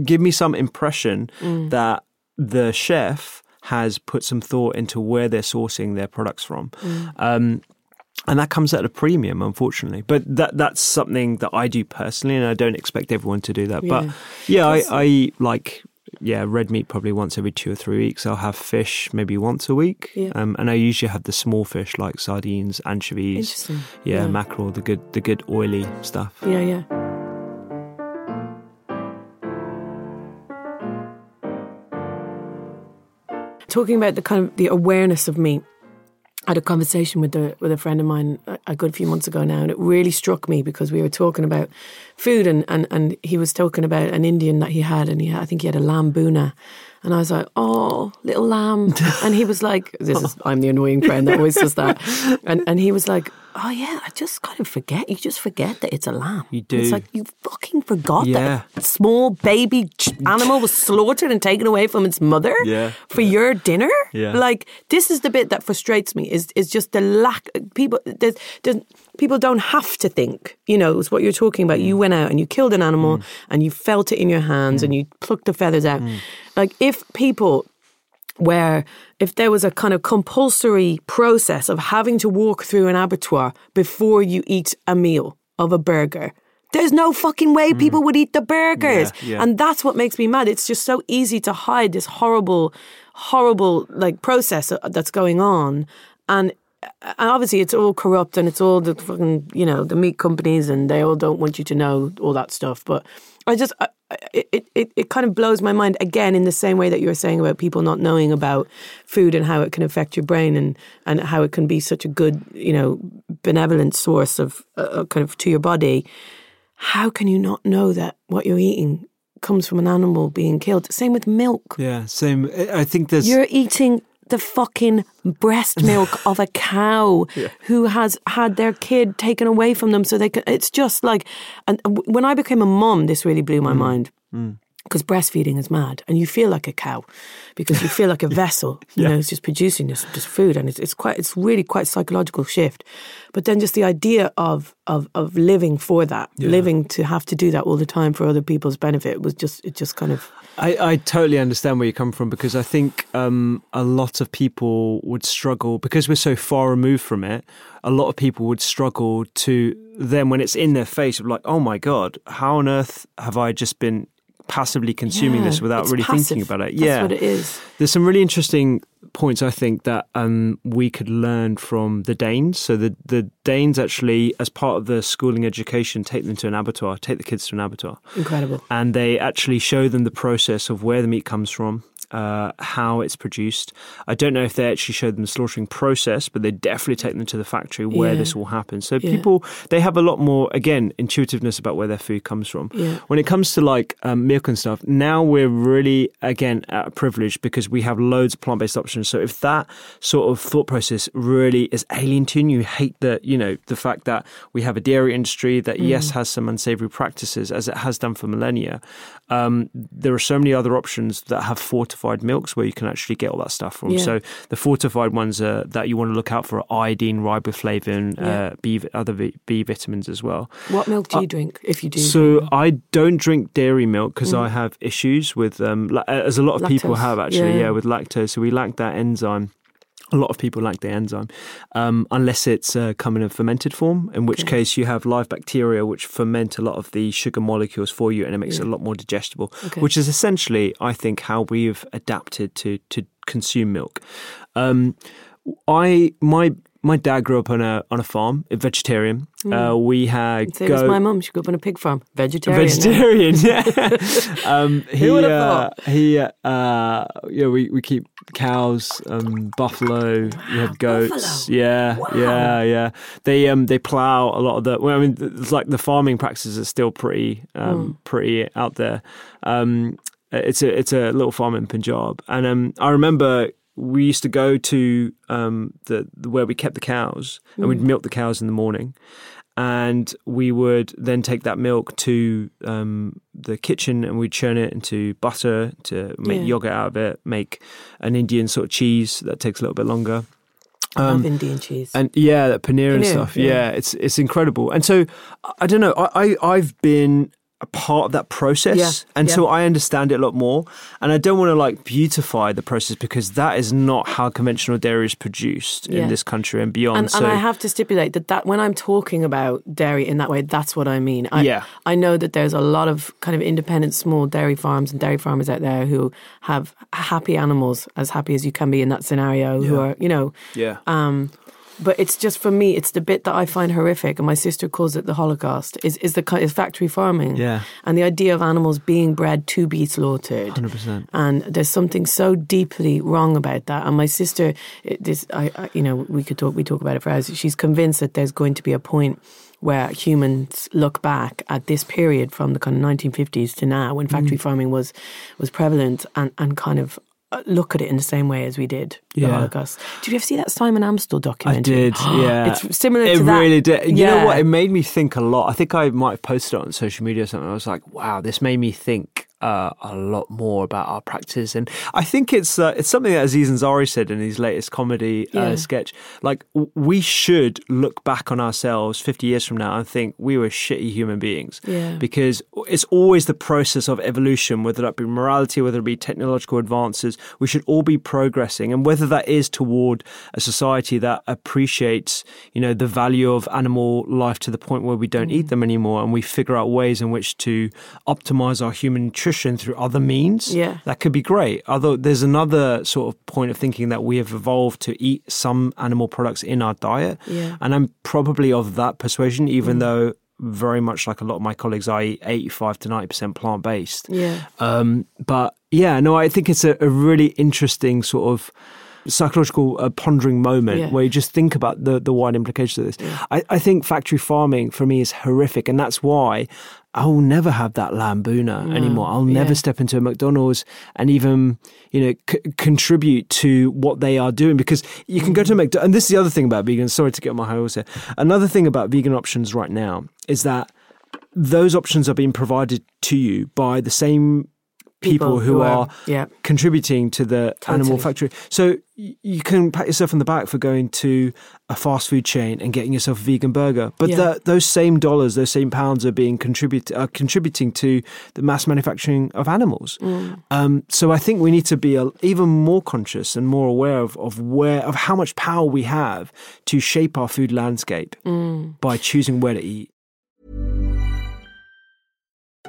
give me some impression Mm. that the chef has put some thought into where they're sourcing their products from. Mm. Um, and that comes at a premium, unfortunately. But that that's something that I do personally, and I don't expect everyone to do that. But Yeah. yeah, I, I like yeah red meat probably once every two or three weeks. I'll have fish maybe once a week, Yeah. um, and I usually have the small fish like sardines, anchovies, Interesting. yeah, Yeah. mackerel, the good the good oily stuff. Yeah, yeah. Talking about the kind of the awareness of meat, I had a conversation with a with a friend of mine a, good few months ago now, and it really struck me because we were talking about food, and, and, and he was talking about an Indian that he had, and he had, I think he had a lamb bhuna, And I was like, oh, little lamb. And he was like, this is, I'm the annoying friend that always does that. And, and he was like, oh, yeah, I just kind of forget. You just forget that it's a lamb. You And It's like, you fucking forgot Yeah. that a small baby animal was slaughtered and taken away from its mother Yeah. for your dinner. Yeah. Like, this is the bit that frustrates me is, is just the lack. People, there's, there's, people don't have to think, you know, it's what you're talking about. Mm. You went out and you killed an animal and you felt it in your hands Mm. and you plucked the feathers out. Like, if people where if there was a kind of compulsory process of having to walk through an abattoir before you eat a meal of a burger. There's no fucking way people would eat the burgers. Mm. Yeah, yeah. And that's what makes me mad. It's just so easy to hide this horrible, horrible like process that's going on. And obviously it's all corrupt and it's all the fucking, you know, the meat companies and they all don't want you to know all that stuff. But I just, I, it, it, it kind of blows my mind again in the same way that you were saying about people not knowing about food and how it can affect your brain and, and how it can be such a good, you know, benevolent source of uh, kind of to your body. How can you not know that what you're eating comes from an animal being killed? Same with milk. Yeah, same. I think there's. You're eating the fucking breast milk of a cow who has had their kid taken away from them so they can it's just like and when I became a mom, this really blew my mm. mind. Mm. Because breastfeeding is mad and you feel like a cow because you feel like a vessel you know it's just producing this, this food and it's, it's quite it's really quite psychological shift. But then just the idea of of of living for that living to have to do that all the time for other people's benefit was just it just kind of I, I totally understand where you come from because I think um, a lot of people would struggle because we're so far removed from it. A lot of people would struggle to then when it's in their face, of like, oh my god, how on earth have I just been passively consuming Yeah, this without really passive. thinking about it? That's yeah, what it is. There's some really interesting points I think that um, we could learn from the Danes. So the the Danes actually, as part of the schooling education, take them to an abattoir, take the kids to an abattoir incredible and they actually show them the process of where the meat comes from, uh, how it's produced. I don't know if they actually show them the slaughtering process, but they definitely take them to the factory where Yeah. this all happens. So Yeah. people they have a lot more again intuitiveness about where their food comes from. Yeah. When it comes to like um, milk and stuff, now we're really again at a privilege because we have loads of plant based options. So if that sort of thought process really is alien to you, you hate the you know the fact that we have a dairy industry that yes has some unsavory practices as it has done for millennia. Um, there are so many other options that have fortified milks where you can actually get all that stuff from. Yeah. So the fortified ones uh, that you want to look out for are iodine, riboflavin, Yeah. uh, B, other B vitamins as well. What milk do you drink if you do? Uh, So I don't drink dairy milk because Mm. I have issues with, um, la- as a lot of people have actually, Yeah. yeah. with lactose. So we lack that enzyme. A lot of people lack the enzyme, um, unless it's uh, come in a fermented form, in which Okay. case you have live bacteria which ferment a lot of the sugar molecules for you, and it makes it a lot more digestible. Okay. Which is essentially, I think, how we've adapted to to consume milk. Um, I my my dad grew up on a on a farm, a vegetarian. Uh, we had. Same go as my mum. She grew up on a pig farm. Vegetarian. vegetarian. Yeah. um, he, Who would've uh, thought? he, uh, yeah, we, we keep cows, um, buffalo. We have goats. buffalo. Yeah, yeah, yeah. They um they plow a lot of the. Well, I mean, it's like the farming practices are still pretty um pretty out there. Um, it's a it's a little farm in Punjab, and um I remember. We used to go to um, the, the where we kept the cows, and we'd milk the cows in the morning, and we would then take that milk to um, the kitchen and we'd churn it into butter to make Yeah. yogurt out of it, make an Indian sort of cheese that takes a little bit longer. I love Indian cheese. And yeah, that paneer and stuff. yeah. Yeah. it's it's incredible. And so I- I don't know. I, I I've been a part of that process, Yeah, and so. I understand it a lot more. And I don't want to like beautify the process because that is not how conventional dairy is produced Yeah. in this country and beyond. and, so and I have to stipulate that, that when I'm talking about dairy in that way, that's what I mean. I, Yeah. I know that there's a lot of kind of independent small dairy farms and dairy farmers out there who have happy animals, as happy as you can be in that scenario, who are, you know, yeah, um, but it's just for me, it's the bit that I find horrific, and my sister calls it the Holocaust. Is is the is factory farming? Yeah. and the idea of animals being bred to be slaughtered. 100%. And there's something so deeply wrong about that. And my sister, this, I, I, you know, we could talk, we talk about it for hours. She's convinced that there's going to be a point where humans look back at this period from the kind of 1950s to now, when Mm. factory farming was was prevalent, and and kind of. Look at it in the same way as we did the Yeah. Holocaust. Did you ever see that Simon Amstell documentary? I did, yeah. It's similar it to that. really did. You Yeah. know what? It made me think a lot. I think I might have posted it on social media or something. I was like, wow, this made me think uh, a lot more about our practice. And I think it's uh, it's something that Aziz Ansari said in his latest comedy Yeah. uh, sketch. Like, w- we should look back on ourselves 50 years from now and think we were shitty human beings. Yeah. Because it's always the process of evolution, whether that be morality, whether it be technological advances. We should all be progressing. And whether that is toward a society that appreciates, you know, the value of animal life to the point where we don't Mm. eat them anymore and we figure out ways in which to optimize our human nutrition through other means. Yeah. That could be great. Although there's another sort of point of thinking that we have evolved to eat some animal products in our diet. Yeah. And I'm probably of that persuasion, even though very much like a lot of my colleagues, I eat 85 to 90% plant based. Yeah. Um, but yeah, no, I think it's a, a really interesting sort of psychological uh, pondering moment Yeah. where you just think about the, the wide implications of this. I, I think factory farming for me is horrific, and that's why I'll never have that lamb bhuna mm, anymore. I'll never yeah. step into a McDonald's and even you know c- contribute to what they are doing because you can go to mm. a McDonald's. And this is the other thing about vegan. Sorry to get on my high horse here. Another thing about vegan options right now is that those options are being provided to you by the same people, People who, who are, are- yeah. contributing to the animal factory. So you can pat yourself on the back for going to a fast food chain and getting yourself a vegan burger, but Yeah. that those same dollars, those same pounds are being contribute are contributing to the mass manufacturing of animals. Mm. Um, so I think we need to be a, even more conscious and more aware of, of where of how much power we have to shape our food landscape Mm. by choosing where to eat.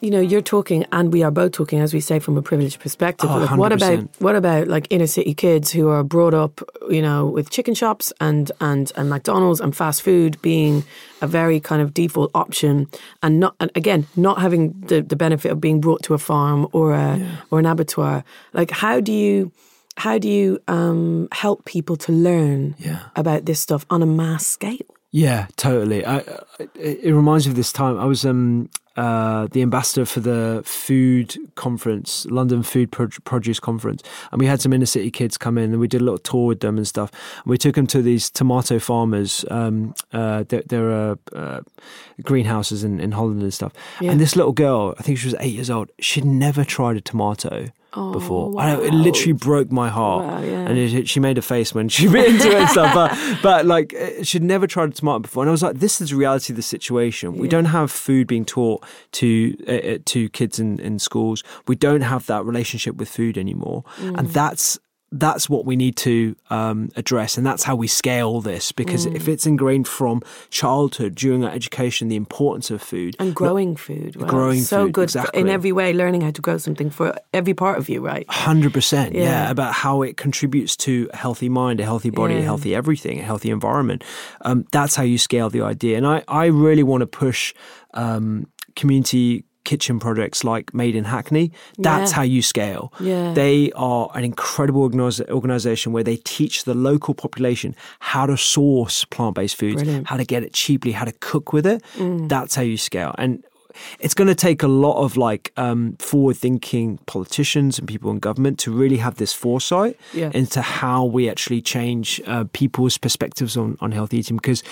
you know, you're talking, and we are both talking, as we say, from a privileged perspective. Oh, like, what about 100%. what about like inner city kids who are brought up, you know, with chicken shops and and and McDonald's and fast food being a very kind of default option, and not and again not having the the benefit of being brought to a farm or a or an abattoir. Like, how do you? How do you um, help people to learn Yeah. about this stuff on a mass scale? Yeah, totally. I, I, it it reminds me of this time. I was um, uh, the ambassador for the food conference, London Food Pro- Produce Conference, and we had some inner city kids come in, and we did a little tour with them and stuff. we took them to these tomato farmers. Um, uh, there, there are uh, greenhouses in, in Holland and stuff. Yeah. And this little girl, I think she was eight years old. She'd never tried a tomato. before, I know, it literally broke my heart, Wow, yeah. and it, she made a face when she bit into it and stuff. But, but like, uh, she'd never tried a tomato before, and I was like, "This is the reality of the situation. We don't have food being taught to uh, uh, to kids in, in schools. We don't have that relationship with food anymore, and that's that's what we need to um, address, and that's how we scale this. Because Mm. if it's ingrained from childhood during our education, the importance of food And growing food. Well, Growing so food, good for- in every way, learning how to grow something for every part of you, right? Hundred percent, yeah. Yeah. About how it contributes to a healthy mind, a healthy body, a healthy everything, a healthy environment. Um, that's how you scale the idea, and I, I really want to push um, community kitchen projects like Made in Hackney. That's Yeah. how you scale. Yeah. They are an incredible organization where they teach the local population how to source plant based foods, Brilliant. how to get it cheaply, how to cook with it. Mm. That's how you scale. And it's going to take a lot of like um, forward thinking politicians and people in government to really have this foresight Yeah. into how we actually change uh, people's perspectives on, on healthy eating because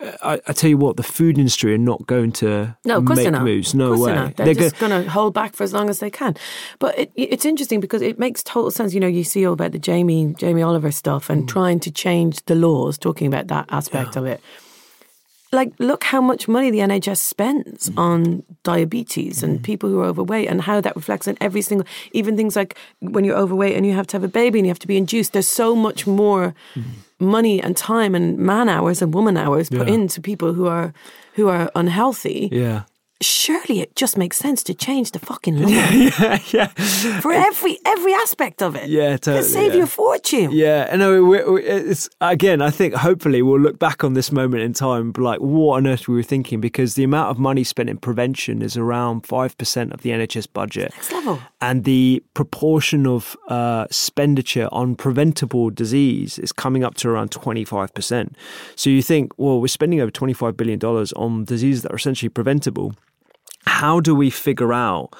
uh, I, I tell you what the food industry are not going to No, of course make they're not. moves no way They're, they're, just going to hold back for as long as they can. But it, it's interesting because it makes total sense. You know, you see all about the Jamie Jamie Oliver stuff Mm. and trying to change the laws, talking about that aspect of it. Like, look how much money the NHS spends Mm. on diabetes and people who are overweight, and how that reflects in every single, even things like when you're overweight and you have to have a baby and you have to be induced. There's so much more Mm. money and time and man hours and woman hours put Yeah. into people who are who are unhealthy yeah surely it just makes sense to change the fucking law yeah yeah for every every aspect of it. Yeah, It'll totally, save yeah. you a fortune. Yeah, and no, it's again. I think hopefully we'll look back on this moment in time, like what on earth we were thinking, because the amount of money spent in prevention is around five percent of the NHS budget, Next level. and the proportion of uh, expenditure on preventable disease is coming up to around twenty five percent. So you think, well, we're spending over twenty five billion dollars on diseases that are essentially preventable. How do we figure out?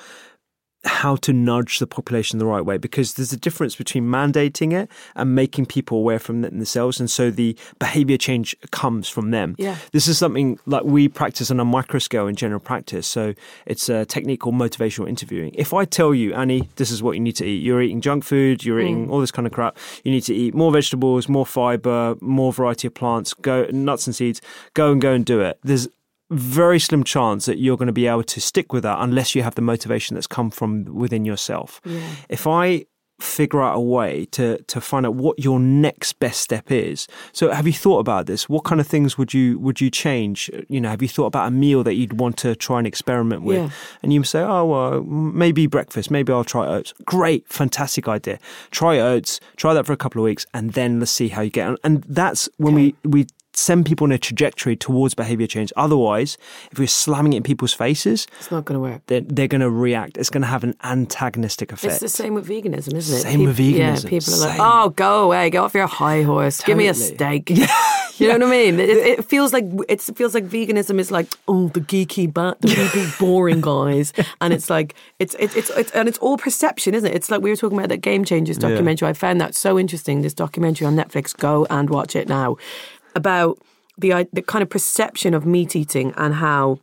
how to nudge the population the right way? Because there's a difference between mandating it and making people aware from it themselves and so the behavior change comes from them. Yeah. this is something like we practice on a micro scale in general practice so it's a technique called motivational interviewing. If i tell you annie this is what you need to eat. You're eating junk food you're eating mm. all this kind of crap. You need to eat more vegetables more fiber more variety of plants. Go nuts and seeds. Go and go and do it. There's very slim chance that you're going to be able to stick with that unless you have the motivation that's come from within yourself. If I figure out a way to to find out what your next best step is. So have you thought about this? What kind of things would you would you change? You know, have you thought about a meal that you'd want to try and experiment with? Yeah. And you say, "Oh, well, maybe breakfast, maybe I'll try oats." Great, fantastic idea. Try oats, try that for a couple of weeks and then let's see how you get on. And that's when we we send people on a trajectory towards behavior change. Otherwise, if we're slamming it in people's faces, It's not going to work. they're, they're going to react. It's going to have an antagonistic effect. It's the same with veganism, isn't it? Same with Peop- Yeah, veganism, people are like, same. "Oh, go away, get off your high horse, give me a Totally. steak." You know what I mean? It, it feels like it feels like veganism is like oh the geeky, ba- the geeky, boring guys, and it's like it's it's it's, it's and it's all perception, isn't it? It's like we were talking about that Game Changers documentary. I found that so interesting. This documentary on Netflix. Go and watch it now about the the kind of perception of meat eating and how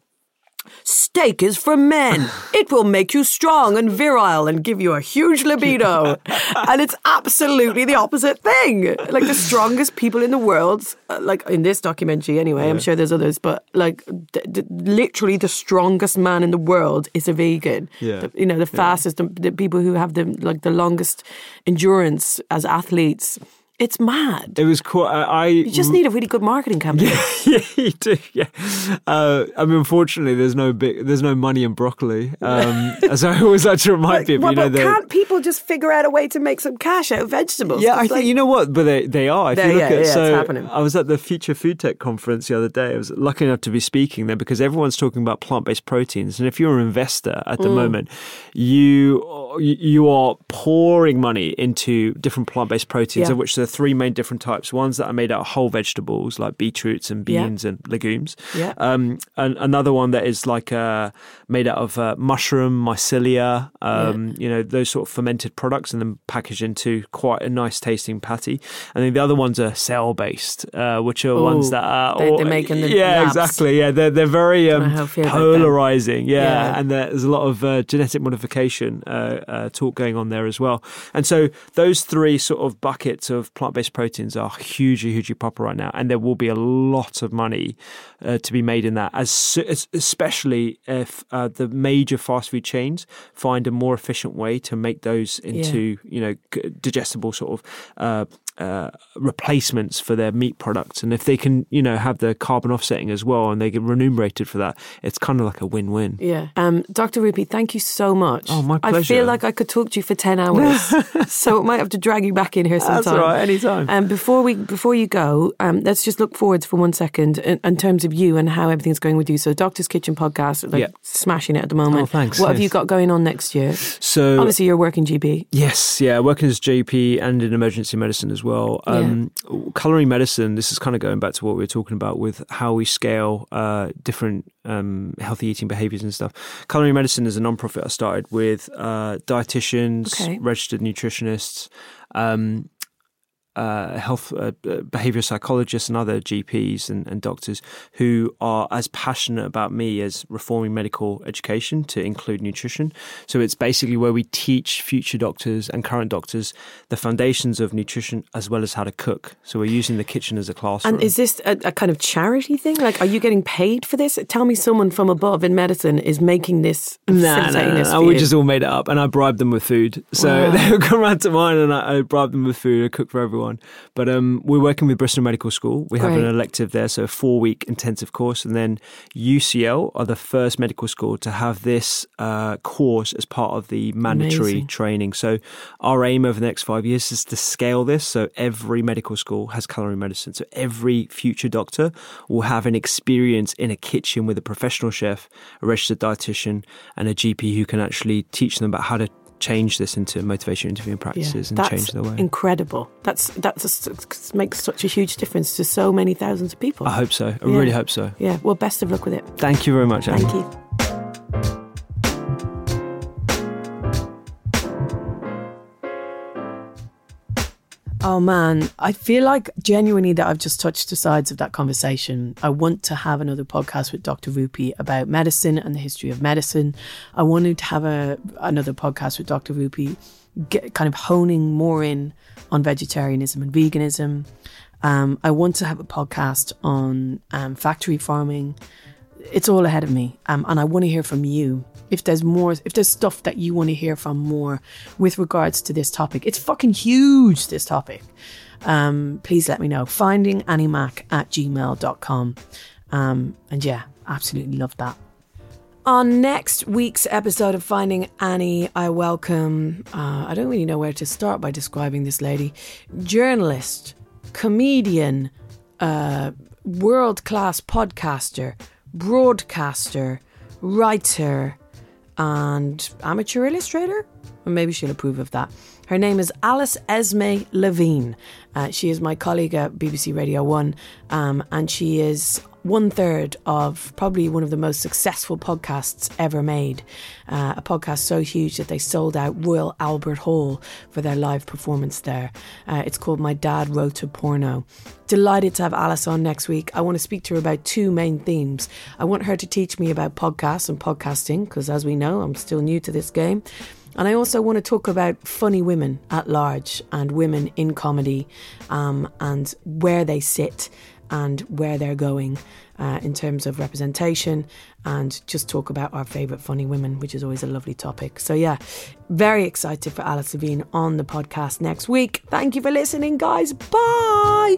Steak is for men. It will make you strong and virile and give you a huge libido. and it's absolutely the opposite thing. Like the strongest people in the world, uh, like in this documentary anyway, I'm sure there's others, but like d- d- literally the strongest man in the world is a vegan. Yeah. The- you know, the fastest, the, the people who have the like the longest endurance as athletes. It's mad. it was cool. I, I You just need a really good marketing campaign. yeah, you do. Yeah. Uh, I mean, unfortunately, there's no big, there's no money in broccoli. Um, as I always like to remind people, Well, you know, but can't people just figure out a way to make some cash out of vegetables? Yeah, I It's think like- you know what, but they they are. If you look yeah, at yeah, it's happening. I was at the Future Food Tech conference the other day. I was lucky enough to be speaking there because everyone's talking about plant based proteins, and if you're an investor at Mm. the moment, you you are pouring money into different plant based proteins, Yeah. of which are three main different types. Ones that are made out of whole vegetables like beetroots and Yeah. beans and legumes. Yeah. Um, and another one that is like uh, made out of uh, mushroom mycelia. Um, You know those sort of fermented products, and then packaged into quite a nice tasting patty. And then the other ones are cell based, uh, which are ones that are they- they're making the yeah labs. exactly yeah they're they're very um, know how I feel about polarizing yeah. Yeah. and there's a lot of uh, genetic modification uh, uh, talk going on there as well. And so those three sort of buckets of plant based proteins are hugely, hugely popular right now, and there will be a lot of money uh, to be made in that, as, especially if uh, the major fast food chains find a more efficient way to make those into yeah. you know digestible sort of uh, replacements for their meat products, and if they can, you know, have the carbon offsetting as well, and they get remunerated for that, it's kind of like a win-win. Yeah. Um, Dr. Rupy, thank you so much. Oh, my pleasure. I feel like I could talk to you for ten hours, so I might have to drag you back in here sometime. That's all right, anytime. Um, before we before you go, um, let's just look forwards for one second in, in, terms of you and how everything's going with you. So, Doctor's Kitchen podcast, like smashing it at the moment. Oh, thanks. What yes. have you got going on next year? So, obviously, you're working GP. Yes, yeah, working as GP and in emergency medicine as well. Um, yeah. Culinary medicine, this is kind of going back to what we were talking about with how we scale uh, different um, healthy eating behaviors and stuff. Culinary medicine is a non-profit I started with uh, dietitians, okay. registered nutritionists, um, uh, health uh, behavioral psychologists and other GPs and, and, doctors who are as passionate about me as reforming medical education to include nutrition. So it's basically where we teach future doctors and current doctors the foundations of nutrition as well as how to cook. So we're using the kitchen as a classroom. And is this a, a kind of charity thing? Like, are you getting paid for this? Tell me, someone from above in medicine is making this. Nah, nah. we just all made it up, and I bribed them with food. So wow. they would come around to mine, and I, I bribed them with food. I cook for everyone But um, we're working with Bristol Medical School. We Great. have an elective there, so a four week intensive course. And then UCL are the first medical school to have this uh, course as part of the mandatory Amazing. training. So our aim over the next five years is to scale this so every medical school has culinary medicine. So every future doctor will have an experience in a kitchen with a professional chef, a registered dietitian, and a GP who can actually teach them about how to change this into motivation interviewing practices yeah, and change the way. Incredible. That's that's a, makes such a huge difference to so many thousands of people. I hope so. I yeah. really hope so. Yeah. Well, best of luck with it. Thank you very much. Anne. Thank you. Oh man, I feel like genuinely that I've just touched the sides of that conversation. I want to have another podcast with Dr. Rupy about medicine and the history of medicine. I wanted to have a another podcast with Dr. Rupy get, kind of honing more in on vegetarianism and veganism. Um, I want to have a podcast on um, factory farming. It's all ahead of me, um, and I want to hear from you if there's more, if there's stuff that you want to hear from more with regards to this topic. It's fucking huge, this topic. Um, please let me know. Finding Annie Mac at gmail.com. Um, and yeah, absolutely love that. On next week's episode of Finding Annie, I welcome, uh, I don't really know where to start by describing this lady, journalist, comedian, uh, world class podcaster, broadcaster, writer, and amateur illustrator. maybe she'll approve of that. Her name is Alice Esme Levine. Uh, she is my colleague at BBC Radio 1, um, and she is one third of probably one of the most successful podcasts ever made. Uh, a podcast so huge that they sold out Royal Albert Hall for their live performance there. Uh, it's called My Dad Wrote a Porno. Delighted to have Alice on next week. I want to speak to her about two main themes. I want her to teach me about podcasts and podcasting, because as we know, I'm still new to this game. And I also want to talk about funny women at large and women in comedy um, and where they sit and where they're going uh, in terms of representation and just talk about our favourite funny women, which is always a lovely topic. So, yeah, very excited for Alice Levine on the podcast next week. Thank you for listening, guys. Bye.